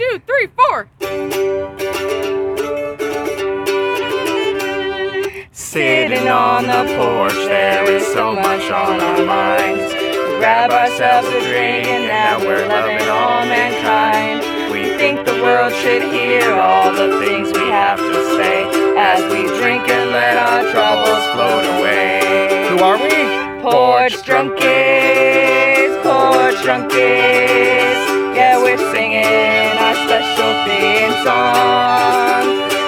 two, three, four. Sitting on the porch, there is so much on our minds. Grab ourselves a drink and now we're loving all mankind. We think the world should hear all the things we have to say as we drink and let our troubles float away. Who are we? Porch drunkies, porch drunkies. Yeah, we're singing our special theme song.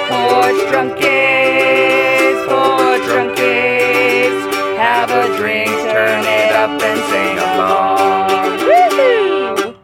Porch drunkies, porch drunkies. Have a drink, turn it up, and sing along. Woohoo!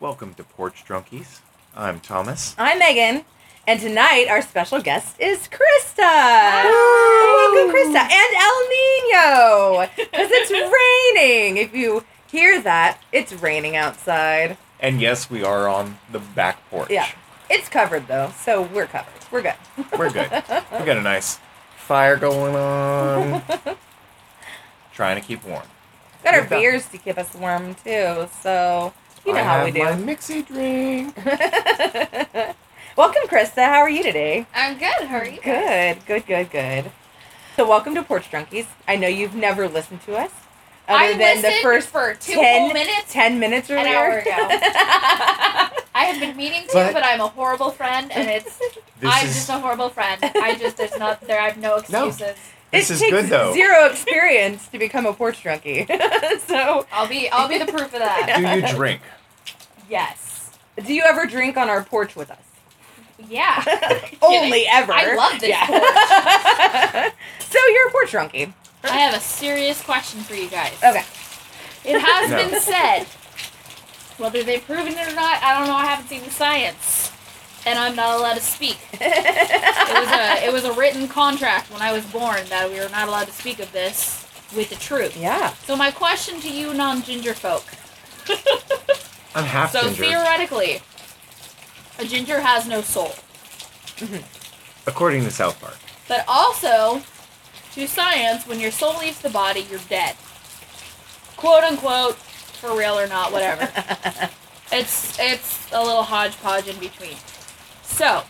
Welcome to Porch Drunkies. I'm Thomas. I'm Megan, and tonight our special guest is Christa. Welcome, Christa, and El Nino, because it's raining. If you hear that, it's raining outside. And yes, we are on the back porch. Yeah, it's covered though, so we're covered. We're good. We're good. we got a nice fire going on. Trying to keep warm. Got our beers to keep us warm too, so you know I how have we do. my mixy drink. welcome, Christa. How are you today? I'm good. How are you? Good, good, good, good. So, welcome to Porch Drunkies. I know you've never listened to us, other I than the first for two 10, whole minutes. 10 minutes An hour ago. I have been meaning to, But- but, I'm a horrible friend, and it's I'm is just a horrible friend. I just there's not there. I have no No. excuses. this it is takes good though. Zero experience to become a porch drunkie. so, I'll be I'll be the proof of that. Do you drink? Yes. do you ever drink on our porch with us? Yeah. Only ever. I love this so you're a porch drunkie. I have a serious question for you guys. Okay. It has No. been said, whether they've proven it or not, I don't know. I haven't seen the science, and I'm not allowed to speak. It was a it was a written contract when I was born that we were not allowed to speak of this with the truth. yeah. So my question to you, non-ginger folk. I'm half So ginger. theoretically, a ginger has no soul, mm-hmm. According to South Park. but also, to science, when your soul leaves the body, you're dead. Quote unquote, for real or not, whatever. It's it's a little hodgepodge in between. So,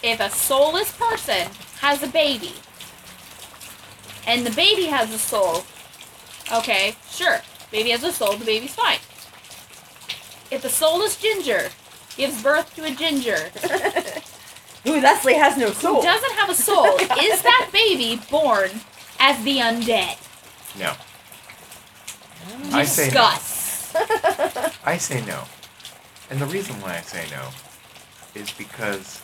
if a soulless person has a baby, and the baby has a soul, okay, sure, baby has a soul, the baby's fine. If the soulless ginger gives birth to a ginger Who thusly has no who soul. doesn't have a soul, is that baby born as the undead? No. I say no. Discuss. I say no. And the reason why I say no is because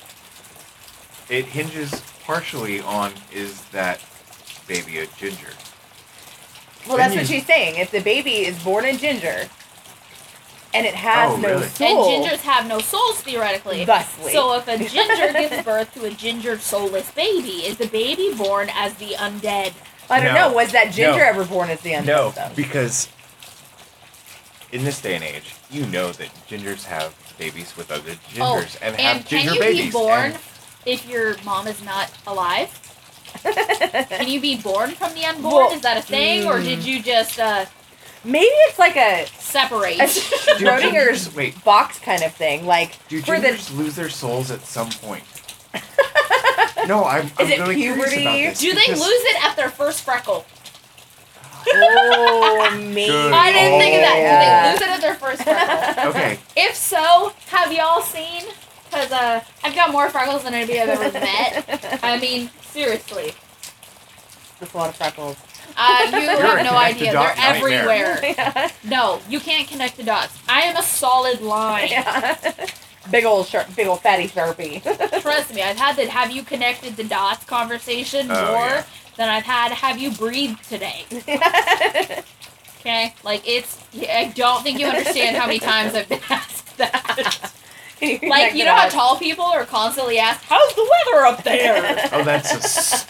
it hinges partially on is that baby a ginger? Well, that's Then what she's saying. If the baby is born a ginger and it has Oh, no really? And gingers have no souls theoretically. thusly. So if a ginger gives birth to a ginger soulless baby, is the baby born as the undead? I don't No. know. Was that ginger No. ever born as the undead? No, though? because in this day and age, you know that gingers have babies with other gingers and have Oh, and can ginger you babies. be born and- if your mom is not alive? Can you be born from the unborn? Well, is that a thing, or did you just uh, Maybe it's like a, separate? a Schrodinger's wait. box kind of thing. Like Do for the gingers lose their souls at some point? no, I'm, I'm it really curious puberty? about this. Do they because- lose it at their first freckle? oh maybe Good. I didn't think of that. Yeah. Do they lose it at their first freckle? Okay, if so, have y'all seen? Because uh, I've got more freckles than anybody I've ever met. I mean, seriously. That's a lot of freckles. Uh, you You're have no idea. They're nightmare. everywhere. yeah. No, you can't connect the dots. I am a solid line. Yeah. Big old sharp, big old fatty sharpie. Trust me, I've had the have you connected the dots conversation Oh, more yeah. than I've had have you breathed today. Okay? Like, it's. I don't think you understand how many times I've been asked that. Like, you know how tall people are constantly asked, How's the weather up there? oh, that's a s-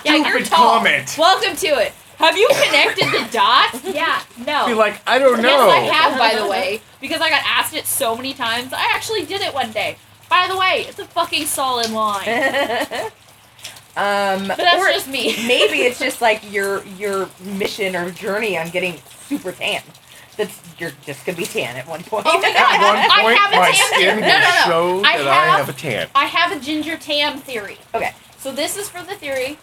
Yeah, you're tall. comment. Welcome to it. Have you connected the dots? Yeah, no. be like, I don't know. Yes, I have, by the way, because I got asked it so many times. I actually did it one day. By the way, it's a fucking solid line. um, But that's or just me. maybe it's just like your your mission or journey on getting super tan. That's you're just gonna be tan at one point. Oh my God. At one I point, have a my tan skin will No, no, no. show I that I have- have a tan. I have a ginger tan theory. Okay. So this is for the theory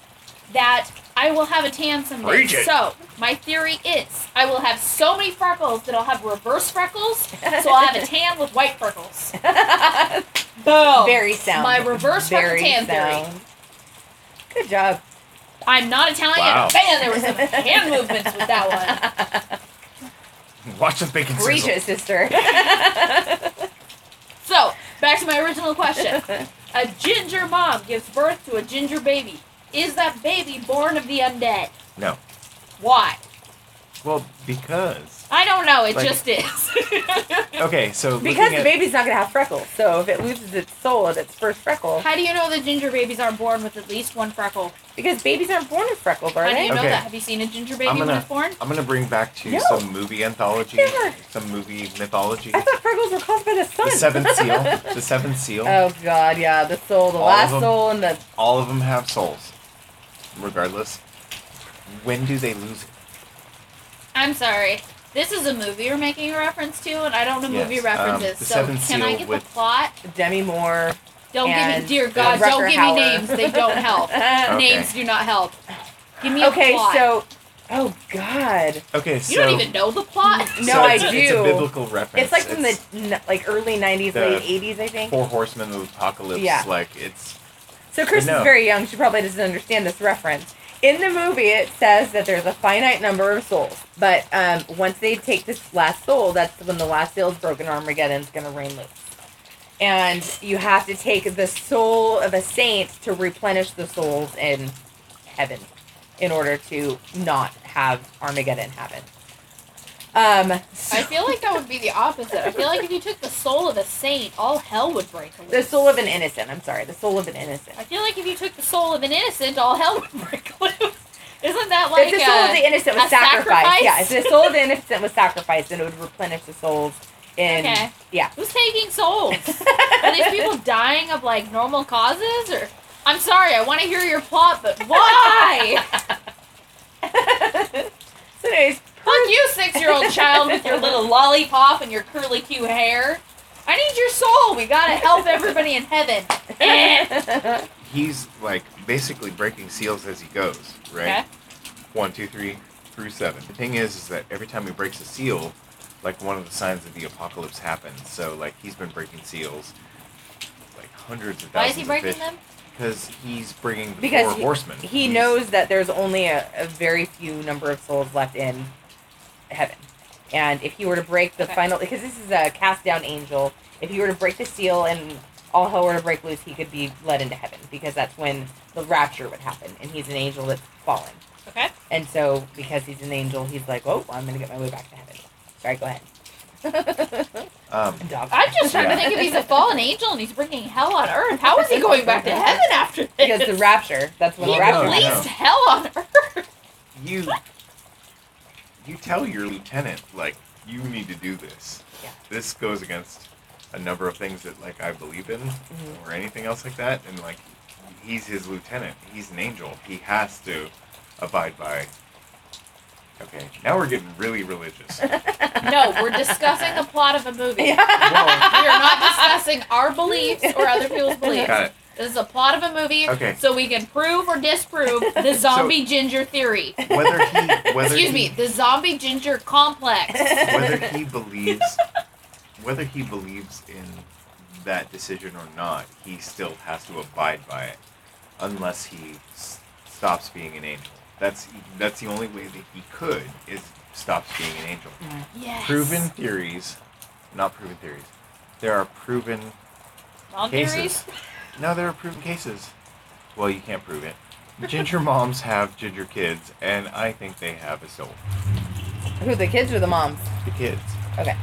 that I will have a tan someday. Preach. So my theory is I will have so many freckles that I'll have reverse freckles. So I'll have a tan with white freckles. Boom. Very sound. My reverse freckle Very tan theory. Good job. I'm not Italian. Wow. Man, there were some hand movements with that one. Watch the bacon Reach sizzle. it, sister. So back to my original question: A ginger mom gives birth to a ginger baby. Is that baby born of the undead? No. Why? Well, because. I don't know. It Like- just is. Okay, so because the at, baby's not gonna have freckles, so if it loses its soul at its first freckle, How do you know that ginger babies aren't born with at least one freckle? because babies aren't born with freckles, are How do they? you know Okay. that? Have you seen a ginger baby I'm when gonna- it's born? I'm gonna bring back to No. some movie anthology, Never. some movie mythology. I thought freckles were caused by the sun. The seventh seal. The seventh seal. oh god, yeah, the soul, the All last them. soul, and the All of them have souls. Regardless. When do they lose it? I'm sorry. This is a movie you're making a reference to, and I don't know movie Yes, references. um, the so Seventh can I Seal get with- the plot? Demi Moore. Don't give and me, dear God, Rutger don't give Hauer. me names. They don't help. Okay. Names do not help. Give me a Okay, plot. so oh god, Okay, so you don't even know the plot. No, so I it's, It's do. a biblical reference. it's like from the n- like early '90s, the late '80s, I think. Four Horsemen of the Apocalypse. Yeah. Like it's So Chris is very young. She probably doesn't understand this reference. In the movie, it says that there's a finite number of souls, but um, once they take this last soul, that's when the last seal is broken. Armageddon's going to rain loose, and you have to take the soul of a saint to replenish the souls in heaven, in order to not have Armageddon happen. Um, I feel like that would be the opposite. I feel like if you took the soul of a saint, all hell would break loose. the soul of an innocent. I'm sorry, the soul of an innocent. I feel like if you took the soul of an innocent, all hell would break loose. Isn't that like if the soul a, of the innocent was sacrificed, sacrifice? yeah, if the soul of the innocent was sacrificed, then it would replenish the souls in Okay. yeah. Who's taking souls? Are these people dying of like normal causes or? I'm sorry, I want to hear your plot, but why? so anyways, Fuck you, six-year-old child with your little lollipop and your curly Q hair. I need your soul. We gotta help everybody in heaven. Eh. he's like basically breaking seals as he goes, right? Okay. One, two, three, through seven. The thing is, is that every time he breaks a seal, like one of the signs of the apocalypse happens. So like he's been breaking seals, like hundreds of thousands. Why is he breaking fish, them? Because he's bringing the Because four he- horsemen. he He's- knows that there's only a, a very few number of souls left in heaven. And if he were to break the Okay. final because this is a cast down angel, if he were to break the seal and all hell were to break loose, he could be led into heaven because that's when the rapture would happen and he's an angel that's fallen. Okay. And so, because he's an angel, he's like, "Oh, I'm gonna get my way back to heaven." Sorry, go ahead. Um, Dog. I'm just trying to think if he's a fallen angel and he's bringing hell on earth. How is he going back to heaven after this? because the rapture. That's when he the Well, rapture. no, happens. released hell on earth. you you tell your lieutenant like you need to do this. Yeah. This goes against a number of things that like I believe in Mhm. or anything else like that, and like he's his lieutenant. He's an angel. He has to abide by. Okay, now we're getting really religious. No, we're discussing the plot of a movie. Yeah. We are not discussing our beliefs or other people's beliefs. Got it. This is a plot of a movie, Okay. so we can prove or disprove the zombie ginger theory. Whether he whether Excuse he, me, the zombie ginger complex. whether he believes whether he believes in that decision or not, he still has to abide by it, unless he s- stops being an angel. That's that's the only way that he could is stops being an angel. Yes. Proven theories, not proven theories. There are proven Non-theories? cases. No, there are proven cases. Well, you can't prove it. Ginger moms have ginger kids, and I think they have a soul. Who the kids or the moms? The kids. Okay.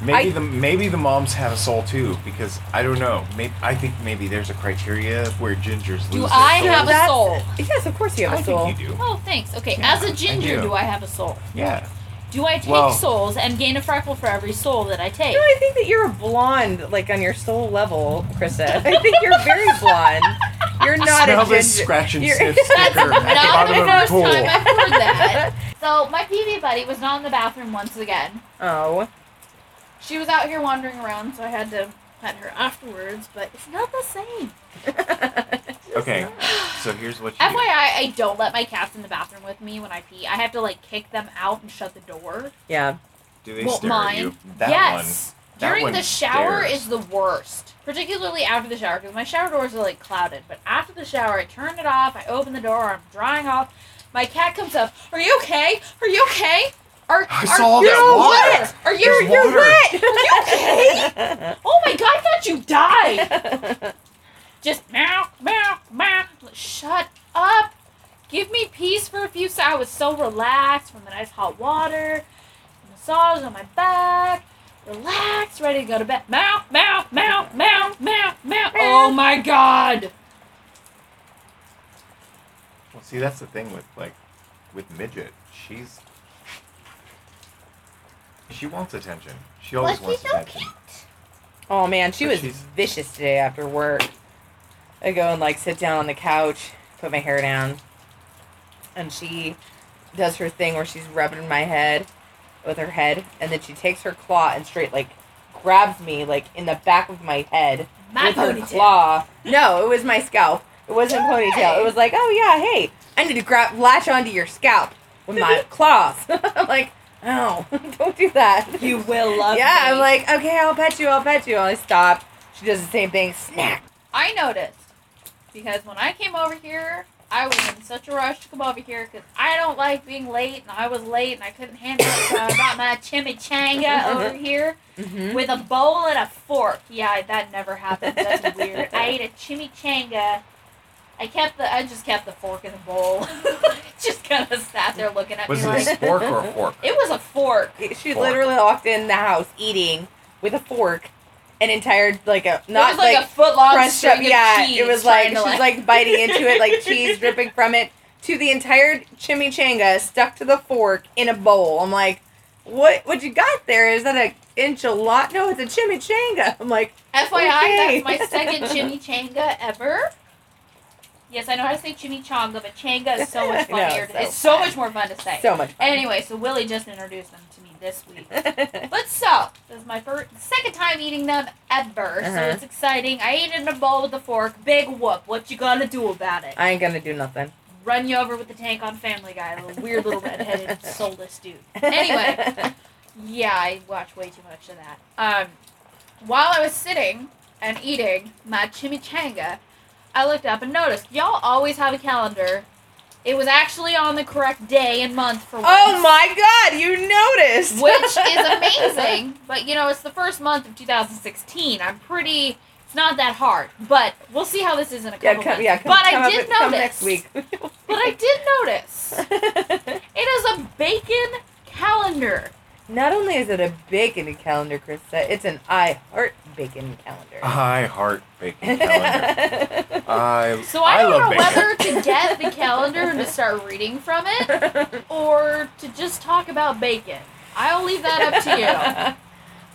Maybe I- the maybe the moms have a soul too, because I don't know. Maybe I think maybe there's a criteria where gingers Do lose I their have souls. a soul? Yes, of course you have I a soul. think you do. Oh, thanks. Okay, Yeah, as a I ginger, do. do I have a soul? Yeah. Do I take Well- souls and gain a freckle for every soul that I take? No, I think that you're a blonde, like on your soul level, Christa. I think you're very blonde. You're not Smell a this ginger. scratch and You're- sniff sticker at the not bottom the of the pool. time I've heard that. So my PV buddy was not in the bathroom once again. Oh. She was out here wandering around, so I had to pet her afterwards. But it's not the same. Okay, so here's what you FYI, do. I don't let my cats in the bathroom with me when I pee. I have to like kick them out and shut the door. yeah. Do they Well, stare mine- at you? That yes. that During one the shower stares. is the worst, particularly after the shower, because my shower doors are like clouded. But after the shower, I turn it off. I open the door. I'm drying off. My cat comes up. Are you okay? Are you okay? Are, I are saw all you that water. wet? Are you? There's You're water. wet. Are you okay? Oh my god! I thought you died. Just meow, meow, meow. Shut up. Give me peace for a few seconds. I was so relaxed from the nice hot water, massage on my back, relaxed, ready to go to bed. Meow, meow, meow, meow, meow, meow. Oh my god. Well, see, that's the thing with like, with midget. She's she wants attention. She always Well, wants she's so attention. Oh man, she But was she's- vicious today after work. I go and like sit down on the couch, put my hair down, and she does her thing where she's rubbing my head with her head, and then she takes her claw and straight like grabs me like in the back of my head My with her ponytail. claw. No, it was my scalp. It wasn't ponytail. It was like, oh yeah, hey, I need to grab latch onto your scalp with my claws. I'm like, oh, don't do that. You will love yeah, me. I'm like, okay, I'll pet you, I'll pet you. I stop. She does the same thing. Snack. I noticed because when I came over here, I was in such a rush to come over here because I don't like being late, and I was late, and I couldn't handle it, so I got my chimichanga over here Mm-hmm. with a bowl and a fork. Yeah, that never happens. That's weird. I ate a chimichanga. I kept the. I just kept the fork in the bowl. just kind of sat there looking at Was me it like a spork or a fork? it was a fork. She Fork. literally walked in the house eating with a fork, an entire like a it not was like, like, a foot long crunched up. of Yeah, cheese it was like trying she's to, like biting into it, like cheese dripping from it, to the entire chimichanga stuck to the fork in a bowl. I'm like, what? What you got there? Is that an inch a enchilada? No, it's a chimichanga. I'm like, FYI, Okay. that's my second chimichanga ever. Yes, I know how to say chimichanga, but changa is so much No, funnier. so it's so fun. much more fun to say. so much fun. Anyway, so Willie just introduced them to me this week. But so, this is my first, second time eating them ever, so Uh-huh. it's exciting. I ate it in a bowl with a fork. Big whoop. What you gonna do about it? I ain't gonna do nothing. Run you over with the tank on Family Guy, the weird little redheaded soulless dude. Anyway, yeah, I watch way too much of that. Um, while I was sitting and eating my chimichanga, I looked up and noticed y'all always have a calendar. It was actually on the correct day and month for oh once. oh my god, you noticed! Which is amazing, but you know, it's the first month of 2016. I'm pretty. It's not that hard, but we'll see how this is in a Yeah, come, yeah, come, but come I did notice. next week. But I did notice. It is a bacon calendar. Not only is it a bacon calendar, Christa, it's an I heart bacon calendar. I heart bacon calendar. I So I, don't love know bacon. whether to get the calendar and to start reading from it or to just talk about bacon. I'll leave that up to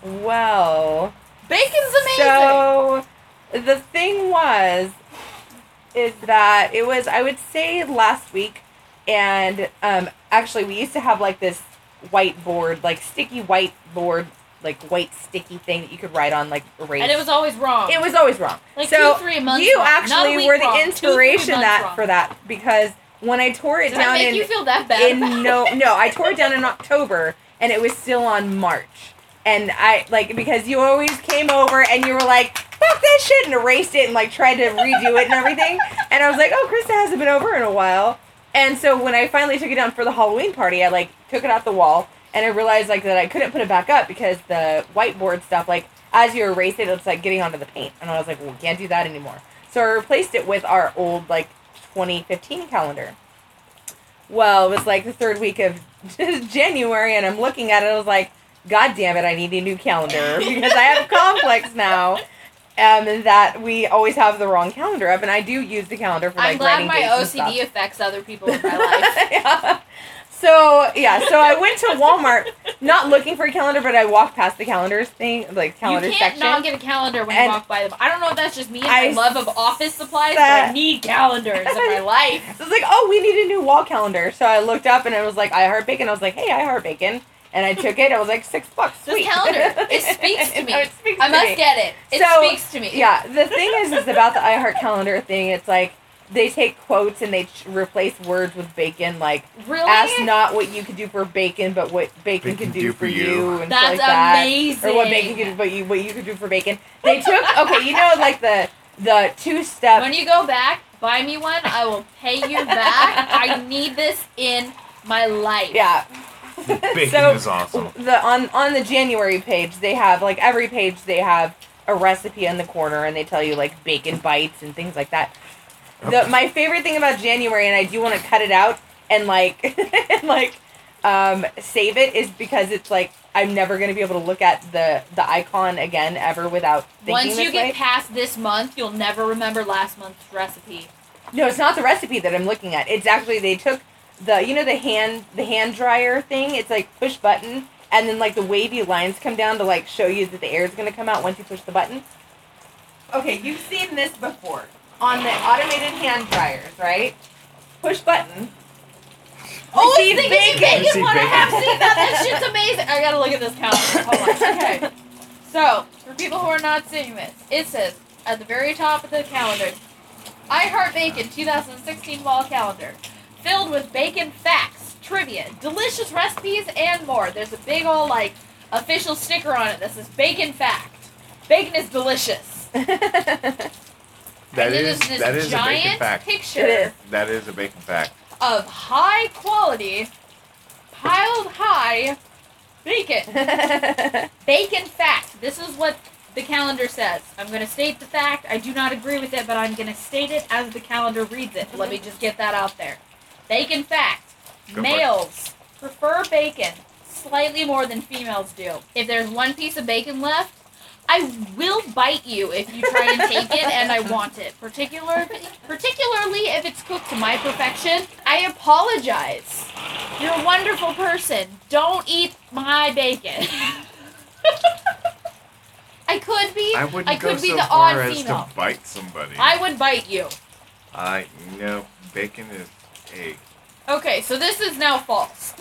you. well, Bacon's amazing. so the thing was, is that it was I would say last week, and um, actually we used to have like this whiteboard, like sticky whiteboard, like white sticky thing that you could write on, like erase. and it was always wrong. It was always wrong. Like so two, three months you wrong. Actually were the wrong. Two, inspiration months that wrong. for that because when I tore it Did down in you feel that bad? in no no I tore it down in October and it was still on March and I like because you always came over and you were like fuck that shit and erased it and like tried to redo it and everything and I was like oh Christa hasn't been over in a while and so when I finally took it down for the Halloween party I like took it off the wall and I realized like that I couldn't put it back up because the whiteboard stuff like as you erase it it's like getting onto the paint and I was like well we can't do that anymore so I replaced it with our old like 2015 calendar well, it was like the third week of January, and I'm looking at it. I was like, God damn it, I need a new calendar because I have complex now. Um, that we always have the wrong calendar up, and I do use the calendar for like I'm glad my OCD affects other people in my life. yeah. So yeah, so I went to Walmart, not looking for a calendar, but I walked past the calendars thing, like calendar section you can't section. not get a calendar when And you walk by them. I don't know if that's just me and I my love of office supplies, but I need calendars in my life. So I was like, oh, we need a new wall calendar. So I looked up and it was like I Heart Bacon. I was like, hey, I Heart Bacon. And I took it. I was like, six bucks. This Sweet. calendar, it speaks to me. It speaks I to must me. get it. It So, speaks to me. Yeah, the thing is, is about the I Heart Calendar thing. It's like they take quotes and they ch- replace words with bacon. Like, Really? ask not what you could do for bacon, but what bacon, Bacon can do, for you. and shit That's like that. amazing. Or what bacon can do, but you what you could do for bacon. They took okay, you know, like the the two step. When you go back, buy me one. I will pay you back. I need this in my life. Yeah. Bacon So- is awesome. the on on the January page they have like every page they have a recipe in the corner and they tell you like bacon bites and things like that. The my favorite thing about January and I do want to cut it out and like and like um save it is because it's like I'm never gonna be able to look at the the icon again ever without thinking Once this you get way. past this month, you'll never remember last month's recipe. No, it's not the recipe that I'm looking at. It's actually they took the you know the hand the hand dryer thing. It's like push button, and then like the wavy lines come down to like show you that the air is gonna come out once you push the button. Okay, you've seen this before on the automated hand dryers, right? Push button. Oh, Receive it's thinking bacon. bacon, one. I have seen that. That shit's amazing. I gotta look at this calendar. Hold on. Okay. So, for people who are not seeing this, it says at the very top of the calendar, I Heart Bacon 2016 wall calendar, filled with bacon facts, trivia, delicious recipes, and more. There's a big old like official sticker on it that says bacon fact. Bacon is delicious. that and is this that is a bacon fact. picture It is. That is a bacon fact. of high quality, piled high bacon. Bacon fact. This is what the calendar says. I'm going to state the fact. I do not agree with it, but I'm going to state it as the calendar reads it. Let mm-hmm. me just get that out there. Bacon fact. Go. Males prefer bacon slightly more than females do. If there's one piece of bacon left, I will bite you if you try and take it and I want it. Particular, particularly if it's cooked to my perfection. I apologize. You're a wonderful person. Don't eat my bacon. I could be. I wouldn't I go could be so the far odd as female. to bite somebody. I would bite you. I no bacon is egg. Okay, so this is now false.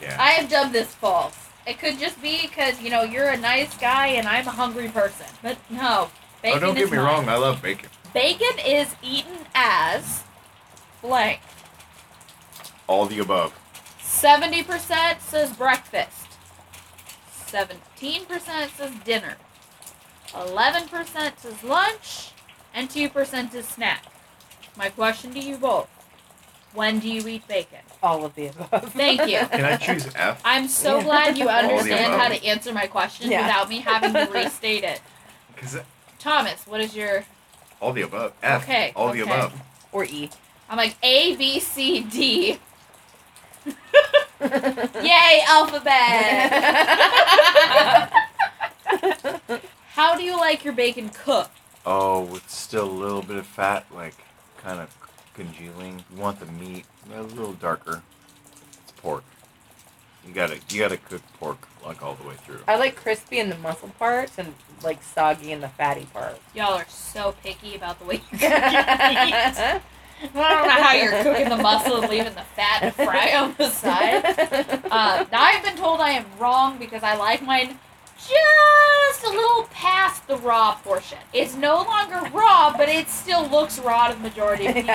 Yeah. I have dubbed this false. It could just be because, you know, you're a nice guy and I'm a hungry person. But no, oh, bacon don't is get me mine. wrong. I love bacon. Bacon is eaten as blank. All the above. 70% says breakfast. 17% says dinner. 11% says lunch. And 2% is snack. My question to you both. When do you eat bacon? All of the above. Thank you. Can I choose F? I'm so Yeah. glad you All the understand how above. to answer my question Yeah. without me having to restate it. Because Thomas, what is your all the above. F. Okay, All the okay. above. or E. I'm like A B C D. Yay, alphabet. How do you like your bacon cooked? Oh, with still a little bit of fat, like kind of congealing. You want the meat a little darker. It's pork. You gotta you gotta cook pork like all the way through. I like crispy in the muscle parts and like soggy in the fatty parts. Y'all are so picky about the way you cook your meat. I don't know how you're cooking the muscle and leaving the fat to fry on the side. Uh, now I've been told I am wrong because I like mine just a little past the raw portion. It's no longer raw, but it still looks raw to the majority of people.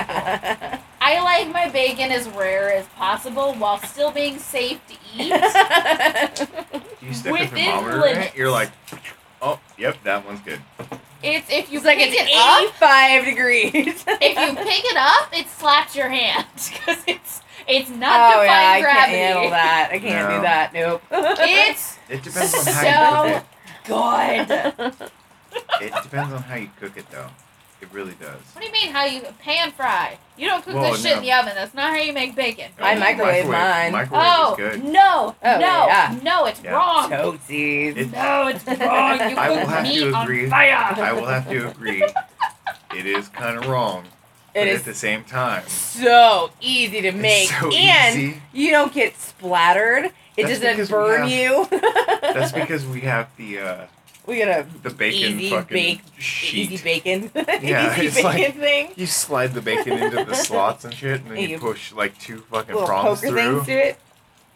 I like my bacon as rare as possible while still being safe to eat. You stick a Within thermometer limits. it, you're like, oh, yep, that one's good. It's if you It's like it's it up, 85 degrees. if you pick it up, it slaps your hand because it's it's not oh yeah, I defying can't handle that. I can't No. do that. Nope. It's It depends on how you so cook good. it. It depends on how you cook it, though. It really does. What do you mean? How you pan fry? You don't cook Well, this shit in the oven. That's not how you make bacon. I Oh, microwave mine. Microwave Oh is good. no, Oh, no, yeah. no! It's Yeah. wrong. Toesies. It- No, it's wrong. You I will cook have to meat agree. on fire. I will have to agree. It is kind of wrong. But is at the same time, so easy to make, so and easy. you don't get splattered. It That's doesn't burn have- you. that's because we have the uh, we get a the bacon Easy fucking bake- sheet. easy bacon, Yeah, easy it's bacon like- thing. You slide the bacon into the slots and shit, and then And you you- push like two fucking Little prongs poker through. things to it.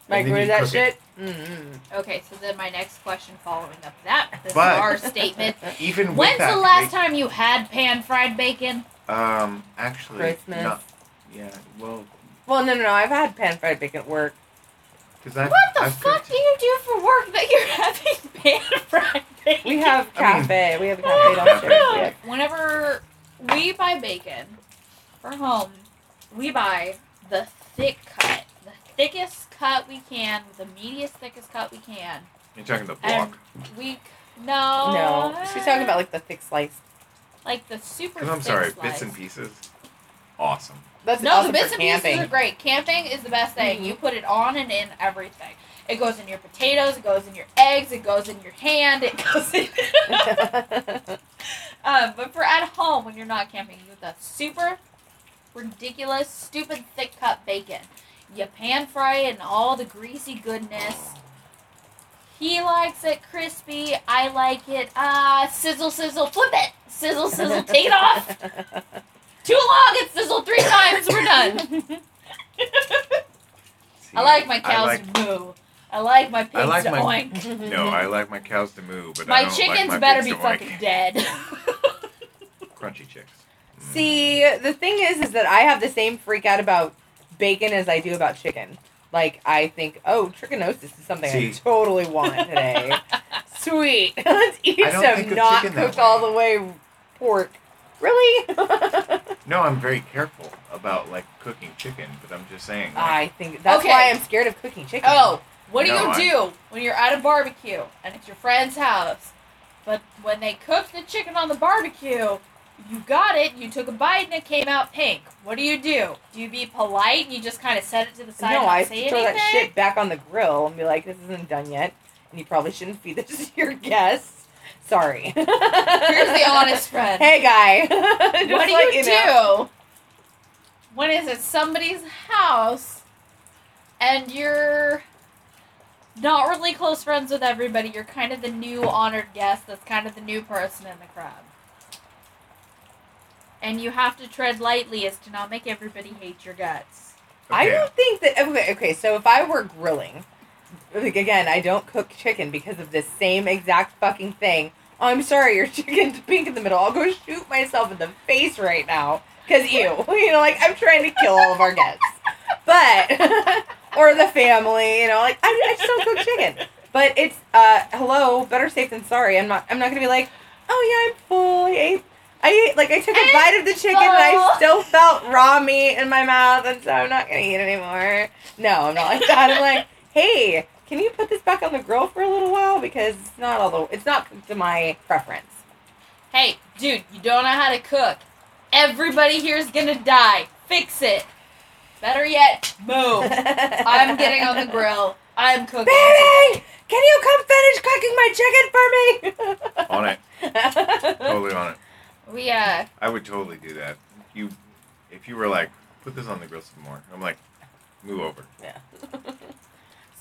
then you Microwave that shit. it. Mm-hmm. Okay, so then my next question following up to that But- bizarre statement. Even with When's that the last bacon- time you had pan fried bacon? Um, actually, Christmas. not. Yeah, well, Well, no, no, no. I've had pan fried bacon at work. because I've What the I've fuck cooked- do you do for work that you're having pan fried bacon? We have I mean- cafe. we have a cafe downstairs. Whenever we buy bacon for home, we buy the thick cut, the thickest cut we can, the meatiest, thickest cut we can. You're talking the And block. we no, No, she's talking about like the thick slice. Like the super. Because I'm thick sorry, slice. bits and pieces. Awesome. That's No, awesome the bits and camping. pieces are great. Camping is the best thing. Mhm. You put it on and in everything. It goes in your potatoes. It goes in your eggs. It goes in your hand. It goes in. um, but for at home when you're not camping, you get the super ridiculous, stupid thick cut bacon. You pan fry it and all the greasy goodness. He likes it crispy. I like it. Ah, sizzle, sizzle, flip it. Sizzle, sizzle, take it off. Too long. it sizzled three times. We're done. See, I like my I cows like- to moo. I like my pigs I like to my- oink. No, I like my cows to moo, but I My don't chickens like my better pigs be to oink. fucking dead. Crunchy chicks. Mm. See, the thing is, is that I have the same freak out about bacon as I do about chicken. Like, I think, oh, trichinosis is something I totally want today. Sweet. Let's eat I don't some not chicken that cooked all the way pork. Really? No, I'm very careful about like cooking chicken, but I'm just saying. Like, I think that's Okay. why I'm scared of cooking chicken. oh, what do No, you I- do when you're at a barbecue and it's your friend's house? But when they cook the chicken on the barbecue, you got it, you took a bite and it came out pink. What do you do? Do you be polite and you just kind of set it to the side and no, not I say throw anything? that shit back on the grill and be like, this isn't done yet, and you probably shouldn't feed this to your guests. Sorry. Here's the honest friend. Hey, guy. What do let you, know. do when is it's at somebody's house and you're not really close friends with everybody? You're kind of the new honored guest that's kind of the new person in the crowd. And you have to tread lightly as to not make everybody hate your guts. I don't think that. Okay, okay. So if I were grilling, like again, I don't cook chicken because of this same exact fucking thing. I'm sorry, your chicken's pink in the middle. I'll go shoot myself in the face right now. Cause you, you know, like I'm trying to kill all of our guests, but or the family, you know, like I, I just don't cook chicken. But it's uh, hello, better safe than sorry. I'm not. I'm not gonna be like, oh yeah, I'm full. I ate. I ate like I took a I'm bite of the chicken and I still felt raw meat in my mouth, and so I'm not gonna eat anymore. No, I'm not like that. I'm like, hey, can you put this back on the grill for a little while because it's not all the it's not to my preference. Hey, dude, you don't know how to cook. Everybody here's gonna die. Fix it. Better yet, move. I'm getting on the grill. I'm cooking. Baby, can you come finish cooking my chicken for me? On it. Totally on it. We uh I would totally do that. You, if you were like, put this on the grill some more. I'm like, move over. Yeah.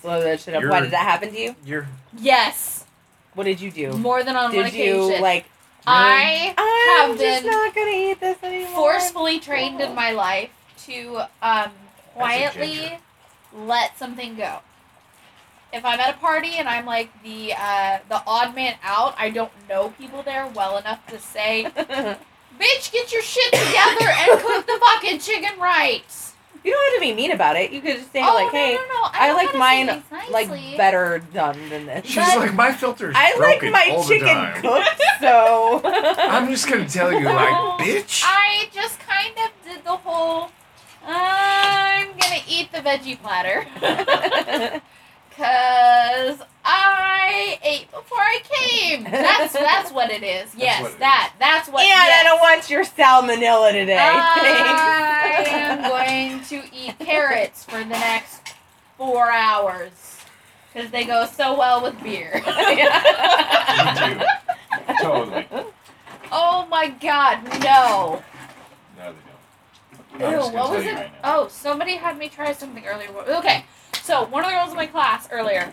Slow that shit up. Why You're- did that happen to you? You're. yes, What did you do? more than on one Did occasion. you like? I I'm have just been not gonna eat this anymore. forcefully trained in my life to um quietly ginger. let something go. If I'm at a party and I'm like the uh, the odd man out, I don't know people there well enough to say, "Bitch, get your shit together and cook the fucking chicken right." You don't have to be mean about it. You could just say oh, like, no, "Hey, no, no, I, know like how to say mine like better done than this." She's But- like, my filter's I like broken my all the chicken time. cooked, so I'm just gonna tell you, No, like, bitch. I just kind of did the whole. I'm gonna eat the veggie platter. Cause I ate before I came. That's that's what it is. Yes, what it that that's what. and yes. I don't want your salmonella today. I Thanks. am going to eat carrots for the next four hours because they go so well with beer. Me too. Totally. oh my god, no! No, they don't. I'm Ew, what was it? right oh, somebody had me try something earlier. Okay, so one of the girls in my class earlier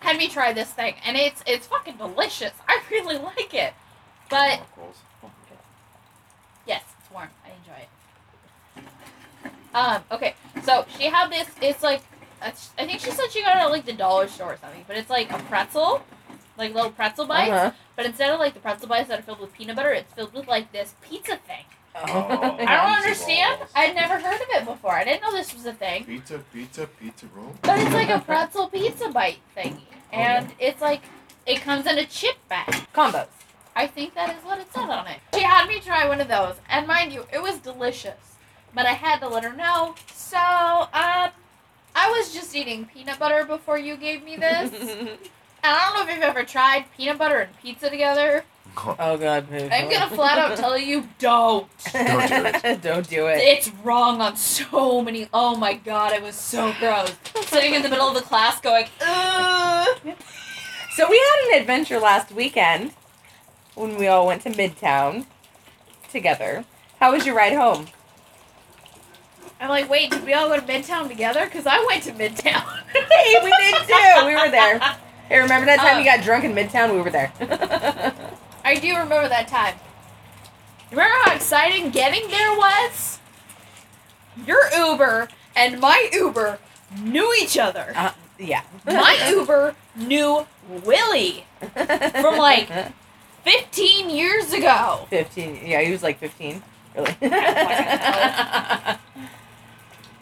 had me try this thing, and it's it's fucking delicious. I really like it. But yes, it's warm. I enjoy it. Um. Okay. So she had this. It's like I think she said she got it at like the dollar store or something. But it's like a pretzel, like little pretzel bites. Uh-huh. But instead of like the pretzel bites that are filled with peanut butter, it's filled with like this pizza thing. Oh. I don't understand. rolls. I'd never heard of it before. I didn't know this was a thing. Pizza, pizza, pizza roll. But it's like a pretzel pizza bite thingy. And it's like, it comes in a chip bag. Combos. I think that is what it said on it. She had me try one of those. And mind you, it was delicious. But I had to let her know. So, um, I was just eating peanut butter before you gave me this. and I don't know if you've ever tried peanut butter and pizza together. Oh god, move. I'm gonna flat out tell you, don't. Don't do it. Don't do it. It's wrong on so many. Oh my god, it was so gross. Sitting in the middle of the class going, ugh. So we had an adventure last weekend when we all went to Midtown together. How was your ride home? I'm like, wait, did we all go to Midtown together? Because I went to Midtown. Hey, we did too. We were there. Hey, remember that time Oh. you got drunk in Midtown? We were there. I do remember that time. Remember how exciting getting there was? Your Uber and my Uber knew each other. uh, yeah. My Uber knew Willie from like 15 years ago. 15. Yeah, he was like 15. Really?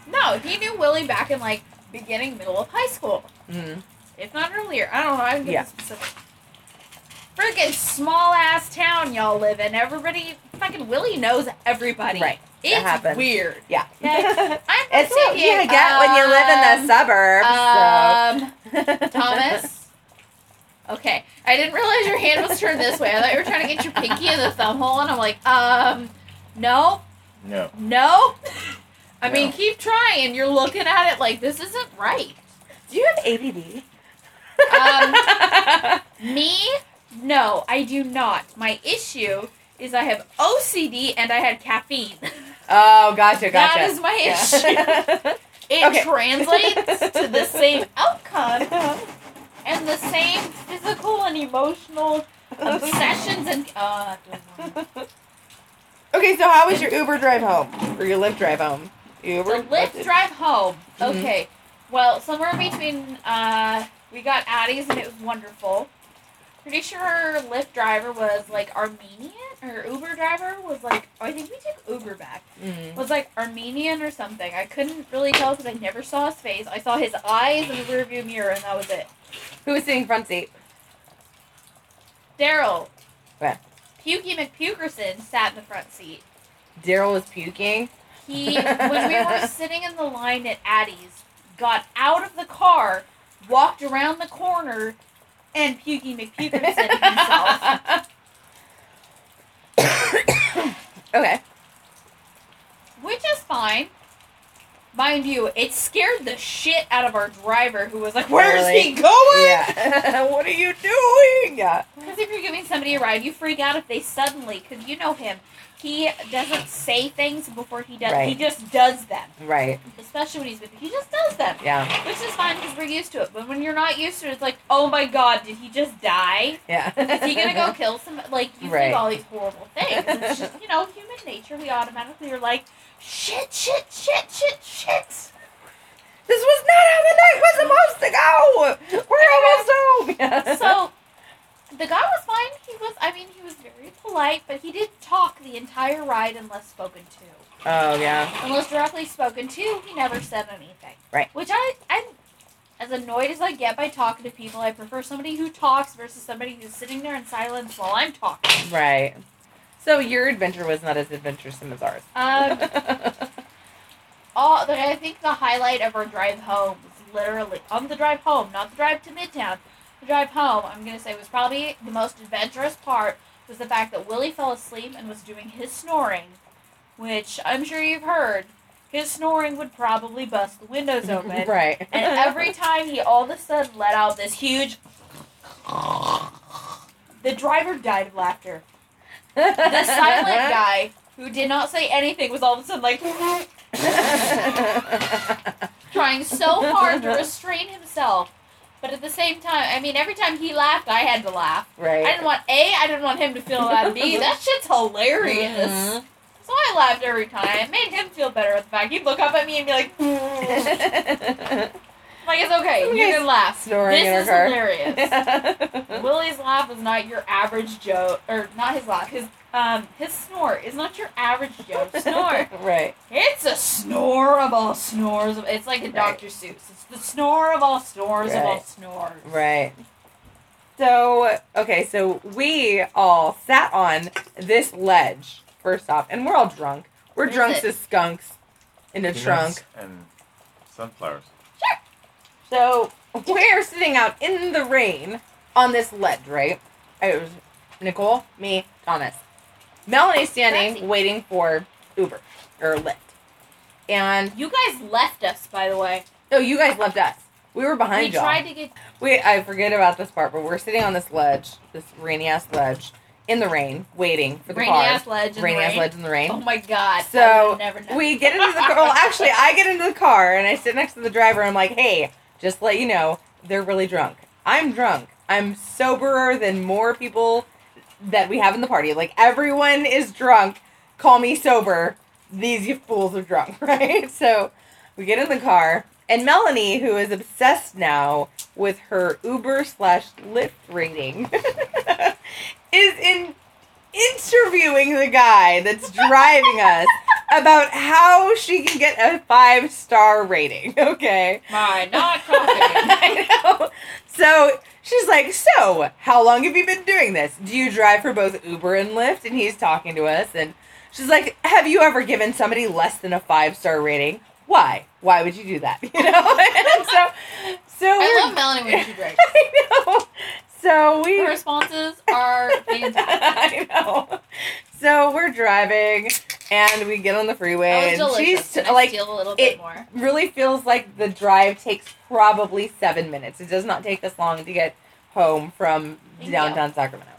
No, he knew Willie back in like beginning, middle of high school. mm. If not earlier. I don't know. I'm getting Yeah. specific. Freaking small ass town y'all live in. Everybody, fucking Willie knows everybody. Right. It's happens. weird. Yeah. Okay. I'm it's from what you here. get when you live in the Um, suburbs. Um, Thomas. Okay, I didn't realize your hand was turned this way. I thought you were trying to get your pinky in the thumb hole, and I'm like, um, no, No. no. I mean, keep trying. You're looking at it like this isn't right. Do you have ADD? Um, Me? No, I do not. My issue is I have OCD and I had caffeine. oh, gotcha, gotcha. That is my issue. Yeah. It Okay. translates to the same outcome and the same physical and emotional obsessions and uh okay, so how was your Uber drive home? Or your Lyft drive home? Uber? the Lyft drive home. Mhm. Okay. Well, somewhere in between uh we got Addie's and it was wonderful. Pretty sure Lyft driver was like Armenian or Uber driver was like I think we took Uber back. Mm. was like Armenian or something. I couldn't really tell because I never saw his face. I saw his eyes in the rearview mirror, and that was it. Who was sitting front seat? Daryl. What? Pukey McPukerson sat in the front seat. Daryl was puking. He, when we were sitting in the line at Addie's, got out of the car, walked around the corner, and Pukey McPukerson himself. okay. Which is fine. Mind you, it scared the shit out of our driver who was like, Where's Really? he going? Yeah. what are you doing? Because if you're giving somebody a ride, you freak out if they suddenly, because you know him, he doesn't say things before he does. He just does them. Right. Especially when he's with you. He just does them. Yeah. Which is fine because we're used to it. But when you're not used to it, it's like, oh my god, did he just die? Yeah. Is he gonna go kill some? Like, you Right. think all these horrible things. It's just, you know, human nature. We automatically are like, shit, shit, shit, shit, shit. This was not how the night was supposed to go. We're almost home. Yeah. So, the guy was fine. He was, I mean, he was very polite, but he did talk the entire ride unless spoken to. Oh yeah. Unless directly spoken to, he never said anything. Right. Which I, I'm as annoyed as I get by talking to people. I prefer somebody who talks versus somebody who's sitting there in silence while I'm talking. Right. So your adventure was not as adventuresome as ours. Um, all I think the highlight of our drive home was literally on the drive home, not the drive to Midtown. Drive home, I'm gonna say, was probably the most adventurous part. Was the fact that Willie fell asleep and was doing his snoring, which I'm sure you've heard. His snoring would probably bust the windows open. right. And every time he all of a sudden let out this huge. The driver died of laughter. The silent guy who did not say anything was all of a sudden like. trying so hard to restrain himself. But at the same time, I mean, every time he laughed, I had to laugh. Right. I didn't want A, I didn't want him to feel that B. That shit's hilarious. Mhm. So I laughed every time. It made him feel better at the fact. He'd look up at me and be like, like it's okay, you can laugh. Snoring this in is car. hilarious. Willie's laugh is not your average Joe, or not his laugh. His um his snore is not your average Joe snore. right. It's a snore of all snores. It's like a Right. Dr. Seuss. It's the snore of all snores of all Right. snores. Right. So, okay, so we all sat on this ledge, first off, and we're all drunk. We're What is drunk it? as skunks in a Peanuts trunk. and sunflowers. Sure. So, we're sitting out in the rain on this ledge, right? It was Nicole, me, Thomas. Melanie's standing Taxi. waiting for Uber or Lyft. And, You guys left us, by the way. Oh, you guys left us. We were behind we y'all. tried to get. We I forget about this part, but we're sitting on this ledge, this rainy ass ledge, in the rain, waiting for the rainy car. ass ledge in rainy ass rain. ledge in the rain. Oh my god. So. We get into the car. Well, actually, I get into the car and I sit next to the driver. And I'm like, hey, just to let you know, they're really drunk. I'm drunk. I'm soberer than more people that we have in the party. Like everyone is drunk. Call me sober. These you fools are drunk, right? So we get in the car, and Melanie, who is obsessed now with her Uber slash Lyft rating, is in interviewing the guy that's driving us about how she can get a five star rating. Okay. My not. I know. So she's like, So, how long have you been doing this? Do you drive for both Uber and Lyft? And he's talking to us. And she's like, Have you ever given somebody less than a five star rating? Why? Why would you do that? You know? and so, so I love Melanie when she drinks. I know. So we Her responses are fantastic. I know. So we're driving and we get on the freeway and she's I like a little it- bit more. really feels like the drive takes probably seven minutes. It does not take us long to get home from Thank downtown Sacramento.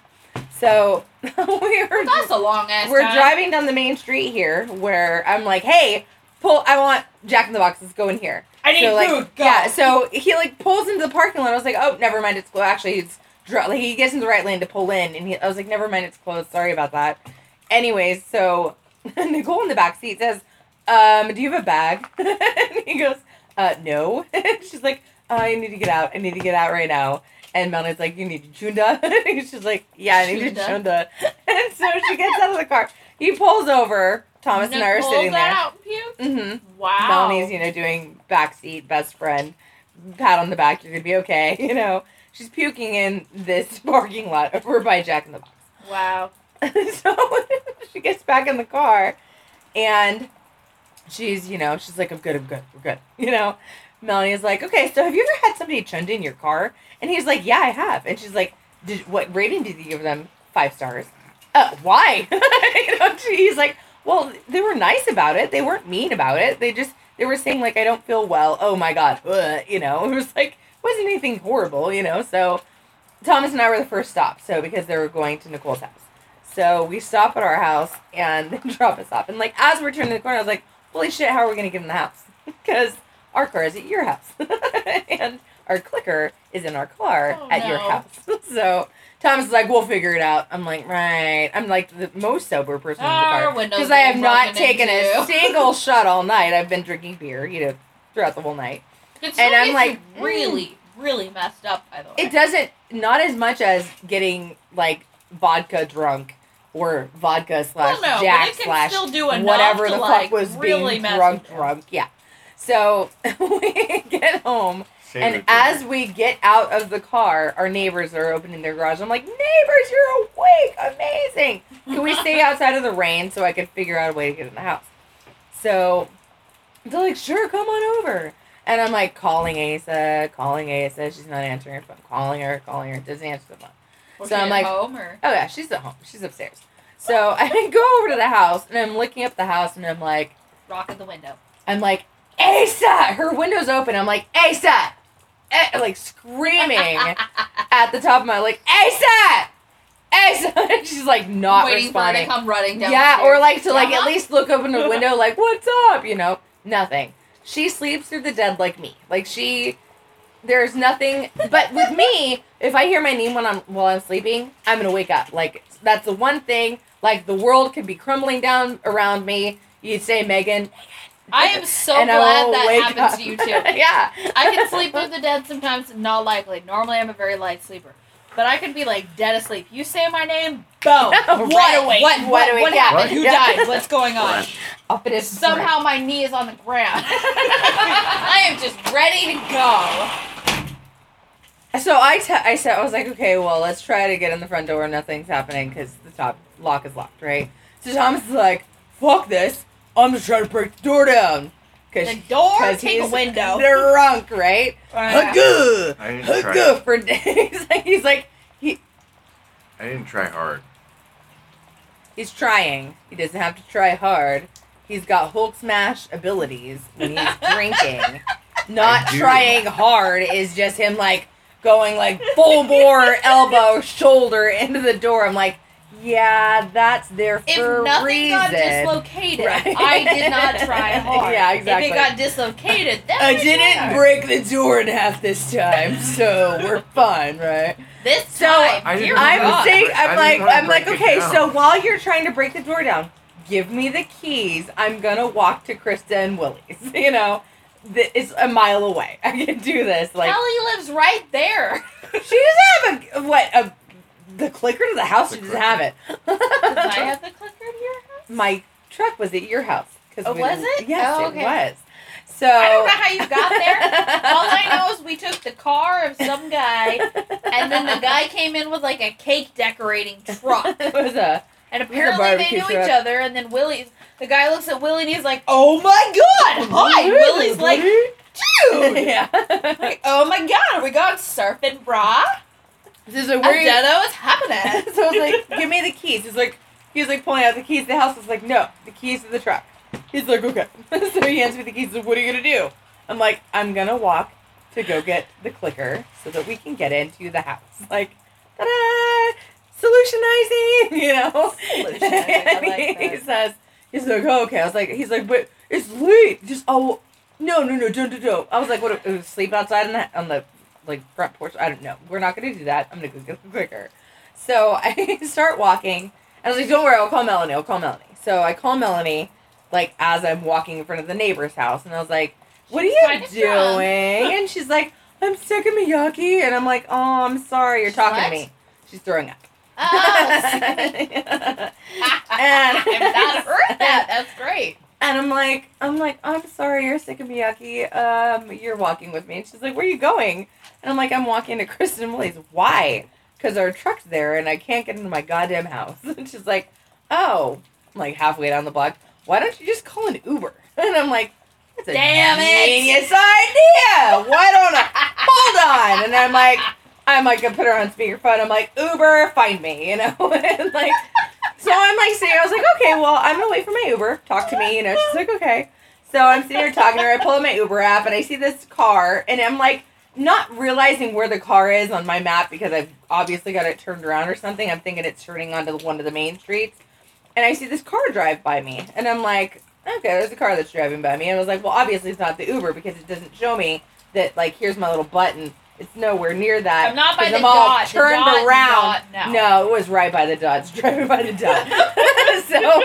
So we were That's a long ass. we're time. driving down the main street here where I'm like, hey, pull I want Jack in the Box, let's go in here. I need so like food. Go. yeah, so he like pulls into the parking lot. I was like, oh, never mind, it's closed. Actually, he's dr- like he gets in the right lane to pull in, and he, I was like, never mind, it's closed. Sorry about that. Anyways, so Nicole in the back seat says, um, do you have a bag? and he goes, uh, no. She's like, I need to get out. I need to get out right now. And Melanie's like, you need chunda? and she's like, yeah, I need Chunda. chunda. And so she gets out of the car. He pulls over. Thomas and I are sitting there. Out puked? Mm-hmm. Wow. Melanie's, you know, doing backseat best friend, pat on the back, you're gonna be okay, you know. She's puking in this parking lot over by Jack in the Box. Wow. so she gets back in the car and she's, you know, she's like, I'm good, I'm good, we're good. You know? Melanie is like, Okay, so have you ever had somebody chund in your car? And he's like, Yeah, I have. And she's like, Did what rating did you give them? Five stars. Uh, why? you know, he's like, Well, they were nice about it. They weren't mean about it. They just they were saying like I don't feel well. Oh my god. Ugh, you know, it was like wasn't anything horrible, you know. So Thomas and I were the first stop, so because they were going to Nicole's house. So we stop at our house and they drop us off. And like as we're turning the corner, I was like, "Holy shit! How are we gonna get in the house? Because our car is at your house, and our clicker is in our car Oh, at your house." so Thomas is like, "We'll figure it out." I'm like, "Right." I'm like the most sober person in the ah, Our car because I have not taken a single shot all night. I've been drinking beer, you know, throughout the whole night. And I'm like, you really, really messed up. By the way, It doesn't not as much as getting like vodka drunk or vodka slash Well, no, but Jack slash still do whatever the like, fuck was really being drunk drunk. Yeah. So we get home and it, as we get out of the car, our neighbors are opening their garage. I'm like, neighbors, you're awake. Amazing. Can we stay outside of the rain so I could figure out a way to get in the house? So they're like, sure, come on over. And I'm like calling Asa, calling Asa. She's not answering her phone. Calling her, calling her. Doesn't answer the phone. Was so she I'm at like- home or Oh yeah, she's at home. She's upstairs. So I go over to the house and I'm looking up the house and I'm like, rocking the window. I'm like, Asa! Her window's open. I'm like, Asa! Eh, like screaming at the top of my like, Asa! Asa! And she's like not waiting for her to responding. come running down. Yeah, or like to like Yeah. at least look open the window like, what's up? You know? Nothing. She sleeps through the dead like me. Like she there's nothing but with me, if I hear my name when I'm while I'm sleeping, I'm gonna wake up. Like that's the one thing. Like the world could be crumbling down around me. You'd say Megan. I am so and glad that wake happens up. to you too. yeah. I can sleep with the dead sometimes, not likely. Normally, I'm a very light sleeper. But I can be like dead asleep. You say my name, boom. Right Wide awake, awake. What, wide what, what yeah. happened? What? Who Yeah. died? What's going on? Up it is Somehow my knee is on the ground. I am just ready to go. So I, I said, I was like, okay, well, let's try to get in the front door. Nothing's happening because the top lock is locked, right? So Thomas is like, fuck this. I'm just trying to break the door down. Cause, The door, 'cause take a he's window. drunk, right? Uh, Hugga! I didn't. Hugga for days. Like, he's like, he, I didn't try hard. he's trying. He doesn't have to try hard. He's got Hulk smash abilities when he's drinking. Not trying hard is just him like going like full bore elbow shoulder into the door. I'm like, yeah, that's there if for a nothing reason. got dislocated, Right. I did not try hard. Yeah, exactly. If it got dislocated, then I I didn't tried. break the door in half this time, so we're fine, right? This So, time, I didn't dear wanna I'm saying, I I'm like, I'm like, okay, so while you're trying to break the door down, give me the keys. I'm gonna walk to Christa and Willie's. You know, Th- it's a mile away. I can do this. Like, Kelly lives right there. she doesn't have a what a the clicker to the house. The she doesn't have it. Does I have the clicker in your house? My truck was at your house. 'cause Oh, we- was it? Yes, Oh, it okay. was. So I don't know how you got there. All I know is we took the car of some guy, and then the guy came in with like a cake decorating truck. it was a And apparently they knew truck. each other. And then Willie, the guy looks at Willie and he's like, "Oh my god, hi!" Willie's like, "Dude, yeah. like, oh my god, are we going surfing, brah?" This is a I weird. don't know what's happening. so I was like, give me the keys. He's like, he was like pulling out the keys to the house. I was like, no, the keys to the truck. He's like, okay. so he hands me the keys. He's like, what are you gonna do? I'm like, I'm gonna walk to go get the clicker so that we can get into the house. Like, ta-da! Solutionizing, you know. Solutionizing, like he says, he's like, oh, okay. I was like, he's like, but it's late. Just oh, no, no, no, don't, don't, don't. I was like, what? It was sleep outside on the on the like front porch. I don't know. We're not gonna do that. I'm gonna go get the clicker. So I start walking, and I was like, "Don't worry, I'll call Melanie. I'll call Melanie." So I call Melanie, like as I'm walking in front of the neighbor's house, and I was like, "What She's are you doing?" And she's like, "I'm sick of Miyaki," and I'm like, "Oh, I'm sorry. You're She's talking what? to me." She's throwing up. Oh, and I'm not heard that. That's great. And I'm like, I'm like, I'm sorry, you're sick of Miyaki. Um, you're walking with me. And she's like, where are you going? And I'm like, I'm walking to Kristen Willie's. Why? Because our truck's there and I can't get into my goddamn house. And she's like, oh. I'm like halfway down the block. Why don't you just call an Uber? And I'm like, that's a Damn it. genius idea. Why don't I? Hold on. And I'm like, I'm like, I put her on speakerphone. I'm like, Uber, find me, you know? and like, so I'm like sitting, I was like, okay, well, I'm gonna wait for my Uber. Talk to me, you know? She's like, okay. So I'm sitting here talking to her. I pull up my Uber app and I see this car, and I'm like, not realizing where the car is on my map because I've obviously got it turned around or something. I'm thinking it's turning onto one of the main streets, and I see this car drive by me, and I'm like, okay, there's a car that's driving by me. And I was like, well, obviously it's not the Uber because it doesn't show me that like here's my little button. It's nowhere near that. I'm not by the I'm all dot. Turned dot, around. dot, no. No, it was right by the dot. It's driving by the dot. so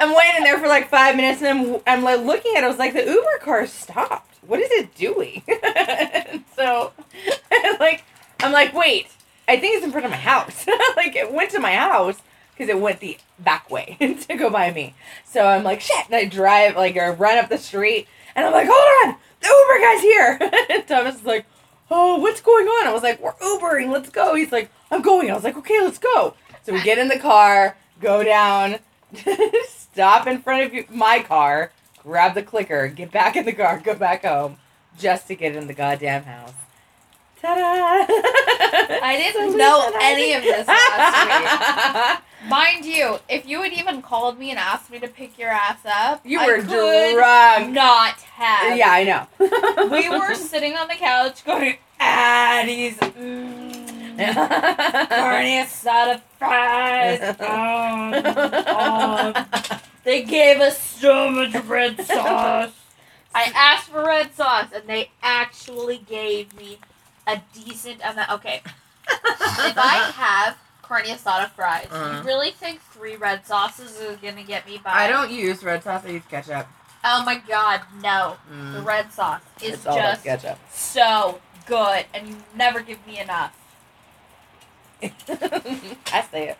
I'm waiting there for like five minutes, and I'm I'm like looking at it. I was like, the Uber car stopped. What is it doing? So, like, I'm like, wait. I think it's in front of my house. like, it went to my house because it went the back way to go by me. So I'm like, shit. And I drive, like, or run up the street, and I'm like, hold on, the Uber guy's here. and Thomas is like, oh, what's going on? I was like, we're Ubering, let's go. He's like, I'm going. I was like, okay, let's go. So we get in the car, go down, stop in front of my car, grab the clicker, get back in the car, go back home, just to get in the goddamn house. Ta-da! I didn't know any of this last Mind you, if you had even called me and asked me to pick your ass up, You I were drunk. Not have. Yeah, I know. we were sitting on the couch going, Addie's, mm, carne asada fries. um, um, they gave us so much red sauce. I asked for red sauce, and they actually gave me a decent amount. Okay, if I have carne asada fries, Uh. you really think three red sauces is gonna get me by? I don't use red sauce. I use ketchup. Oh my god, no! The Mm. red sauce is It's just ketchup. so good, and you never give me enough. I say it.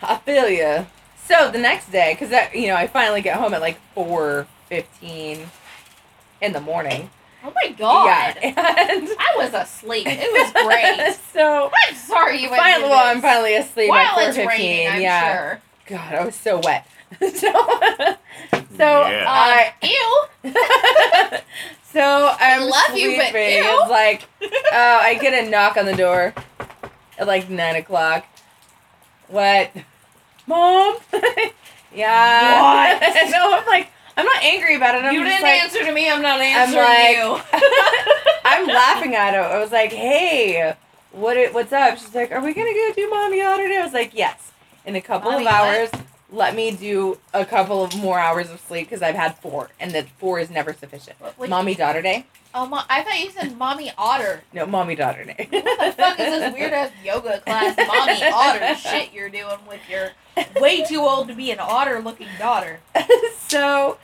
I feel you. So the next day, because that you know, I finally get home at like four fifteen in the morning. Oh my god! Yeah, and I was asleep. It was great. so I'm sorry you went finally, through well, I'm finally asleep While at four it's raining, Yeah. sure. God, I was so wet. so, so Yeah. I. Um, ew. so I'm love you, sleeping. but ew. It's like, oh, I get a knock on the door at like nine o'clock. What, mom? yeah. What? no, I'm like, I'm not angry about it. I'm you didn't like, answer to me. I'm not answering like- you. I'm laughing at her. I was like, hey, what? it- What's up? She's like, are we gonna go do mommy otter day? I was like, yes. In a couple Mommy of what? hours, let me do a couple of more hours of sleep because I've had four, and that four is never sufficient. What- what- mommy daughter day? Oh, mo- I thought you said mommy otter. No, mommy daughter day. What the fuck is this weird ass yoga class mommy otter shit you're doing with your way too old to be an otter looking daughter? so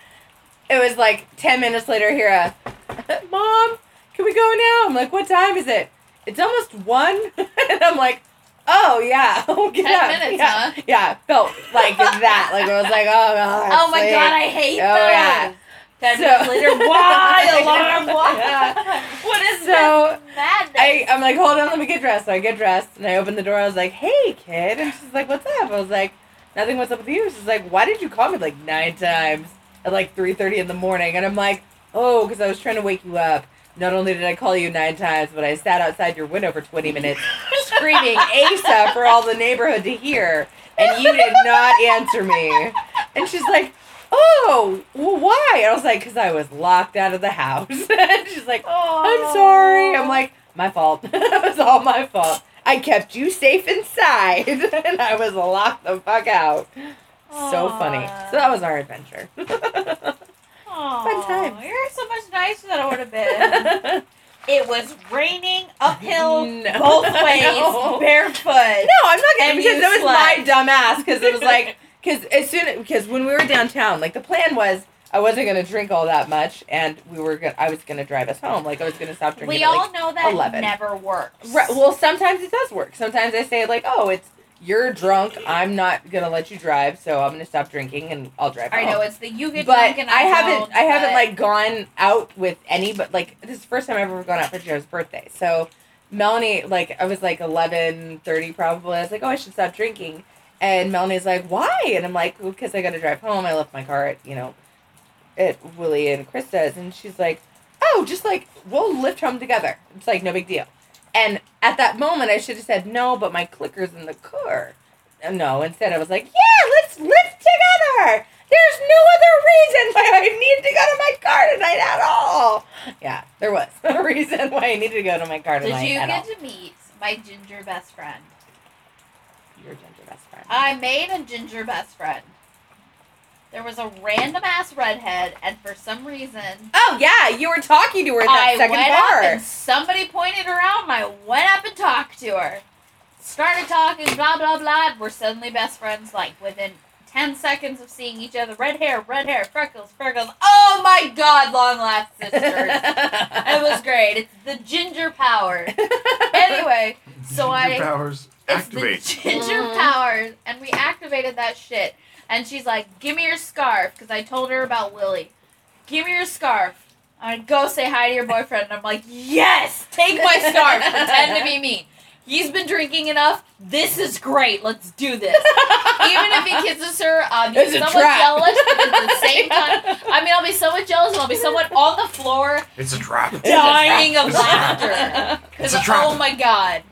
it was like 10 minutes later here uh, mom can we go now i'm like what time is it it's almost one and i'm like oh yeah we'll get 10 up. minutes, yeah. huh? yeah felt like that like i was like oh god Oh my sleep. god, I hate Oh, those. yeah. Ten So- minutes later, why alarm? Why? Yeah. What is So, this madness? I, I'm like, hold on, let me get dressed. So I get dressed and I open the door. I was like, hey, kid. And she's like, what's up? I was like, nothing, what's up with you? She's like, why did you call me like nine times at like 3.30 in the morning? And I'm like, oh, because I was trying to wake you up. Not only did I call you nine times, but I sat outside your window for 20 minutes screaming Asa for all the neighborhood to hear. And you did not answer me. And she's like, oh, well, why? And I was like, because I was locked out of the house. and she's like, I'm sorry. I'm like, my fault. it was all my fault. I kept you safe inside, and I was locked the fuck out. So funny. So that was our adventure. Aw, fun times. You're so much nicer than I would have been. it was raining uphill No. both No. ways, barefoot. No, I'm not gonna because that was my dumb ass. Because it was like, because as soon because when we were downtown, like the plan was I wasn't gonna drink all that much, and we were gonna I was gonna drive us home. Like I was gonna stop drinking. We all like, know that 11. never works. Right. Well, sometimes it does work. Sometimes I say like, "Oh, it's you're drunk. I'm not gonna let you drive, so I'm gonna stop drinking and I'll drive." I home." know it's the you get but drunk and I, I haven't. I haven't like gone out with any. But like this is the first time I've ever gone out for Joe's birthday. So Melanie, like, I was like eleven thirty probably. I was like, "Oh, I should stop drinking." And Melanie's like, "Why?" And I'm like, "Well, because I got to drive home. I left my car at you know, at Willie and Christa's." And she's like, "Oh, just like we'll lift home together. It's like no big deal." And at that moment, I should have said no, but my clicker's in the car. No, instead I was like, yeah, let's lift together. There's no other reason why I need to go to my car tonight at all. Yeah, there was a reason why I needed to go to my car tonight. Did you at get all. to meet my ginger best friend? Your ginger best friend. I made a ginger best friend. There was a random ass redhead, and for some reason, oh yeah, you were talking to her at that I second went bar. up and somebody pointed her out, and I went up and talked to her. Started talking, blah blah blah. We're suddenly best friends. Like within ten seconds of seeing each other, red hair, red hair, freckles, freckles. Oh my god, long lost sisters. it was great. It's the ginger power. Anyway, so I powers it's activate. the ginger Mhm. powers, and we activated that shit. And she's like, "Give me your scarf," because I told her about Willie. Give me your scarf. I go say hi to your boyfriend, and I'm like, "Yes, take my scarf. Pretend to be me. He's been drinking enough. This is great. Let's do this." Even if he kisses her, um, I'll be It's somewhat trap. jealous, but at the same time, I mean, I'll be somewhat jealous, and I'll be somewhat on the floor, It's a trap. It's a dying trap. of laughter. It's a trap. oh my god.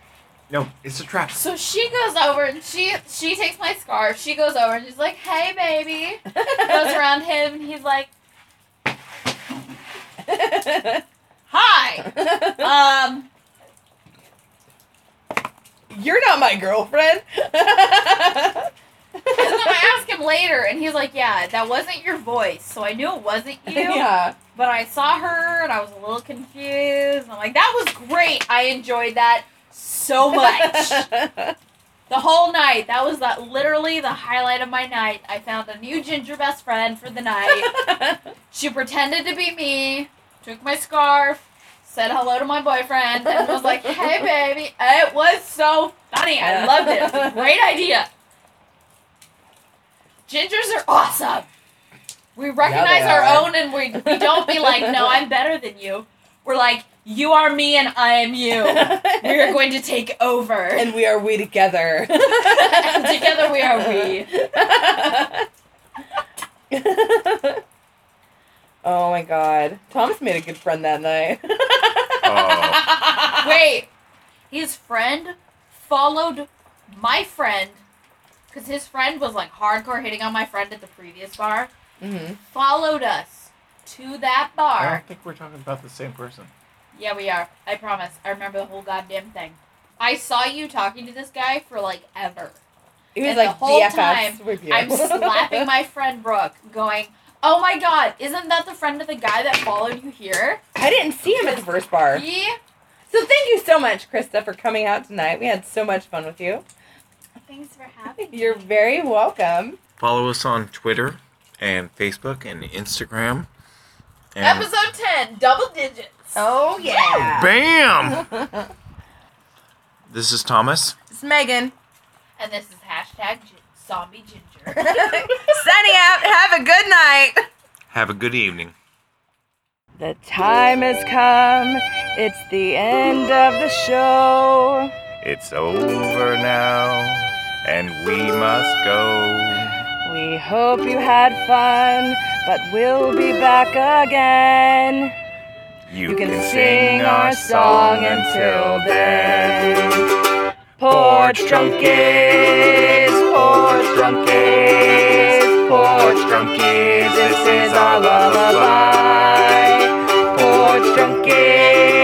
No, it's a trap. So she goes over and she she takes my scarf. She goes over and she's like, "Hey, baby." Goes around him and he's like, "Hi." Um, You're not my girlfriend. and then I ask him later, and he's like, "Yeah, that wasn't your voice, so I knew it wasn't you." yeah. But I saw her and I was a little confused. I'm like, that was great. I enjoyed that so much. the whole night. That was that literally the highlight of my night. I found a new ginger best friend for the night. she pretended to be me, took my scarf, said hello to my boyfriend, and was like, "Hey, baby." It was so funny. I loved it. It was a great idea. Gingers are awesome. We recognize our own, and we we don't be like, "No, I'm better than you." We're like, "You are me, and I am you." We are going to take over. and we are we together. Together we are we. oh my god. Thomas made a good friend that night. Oh. Wait, his friend followed my friend because his friend was like hardcore hitting on my friend at the previous bar. hmm Followed us to that I bar. don't think we're talking about the same person. Yeah, we are. I promise. I remember the whole goddamn thing. I saw you talking to this guy for like ever. It was And like the whole DFS time, with you. I'm slapping my friend Brooke, going, "Oh my god, isn't that the friend of the guy that followed you here?" I didn't see him at the first bar. Yeah. So thank you so much, Christa, for coming out tonight. We had so much fun with you. Thanks for having me. You're very welcome. Follow us on Twitter and Facebook and Instagram. And Episode ten, double digits. Oh yeah. Bam! This is Thomas. it's Megan. And this is hashtag gi- zombie ginger. Signing out. Have a good night. Have a good evening. The time has come. It's the end of the show. It's over now, and we must go. We hope you had fun, but we'll be back again. You, you can, can sing our song until then. Porch drunkies, porch drunkies, porch drunkies, this is our lullaby. Porch drunkies.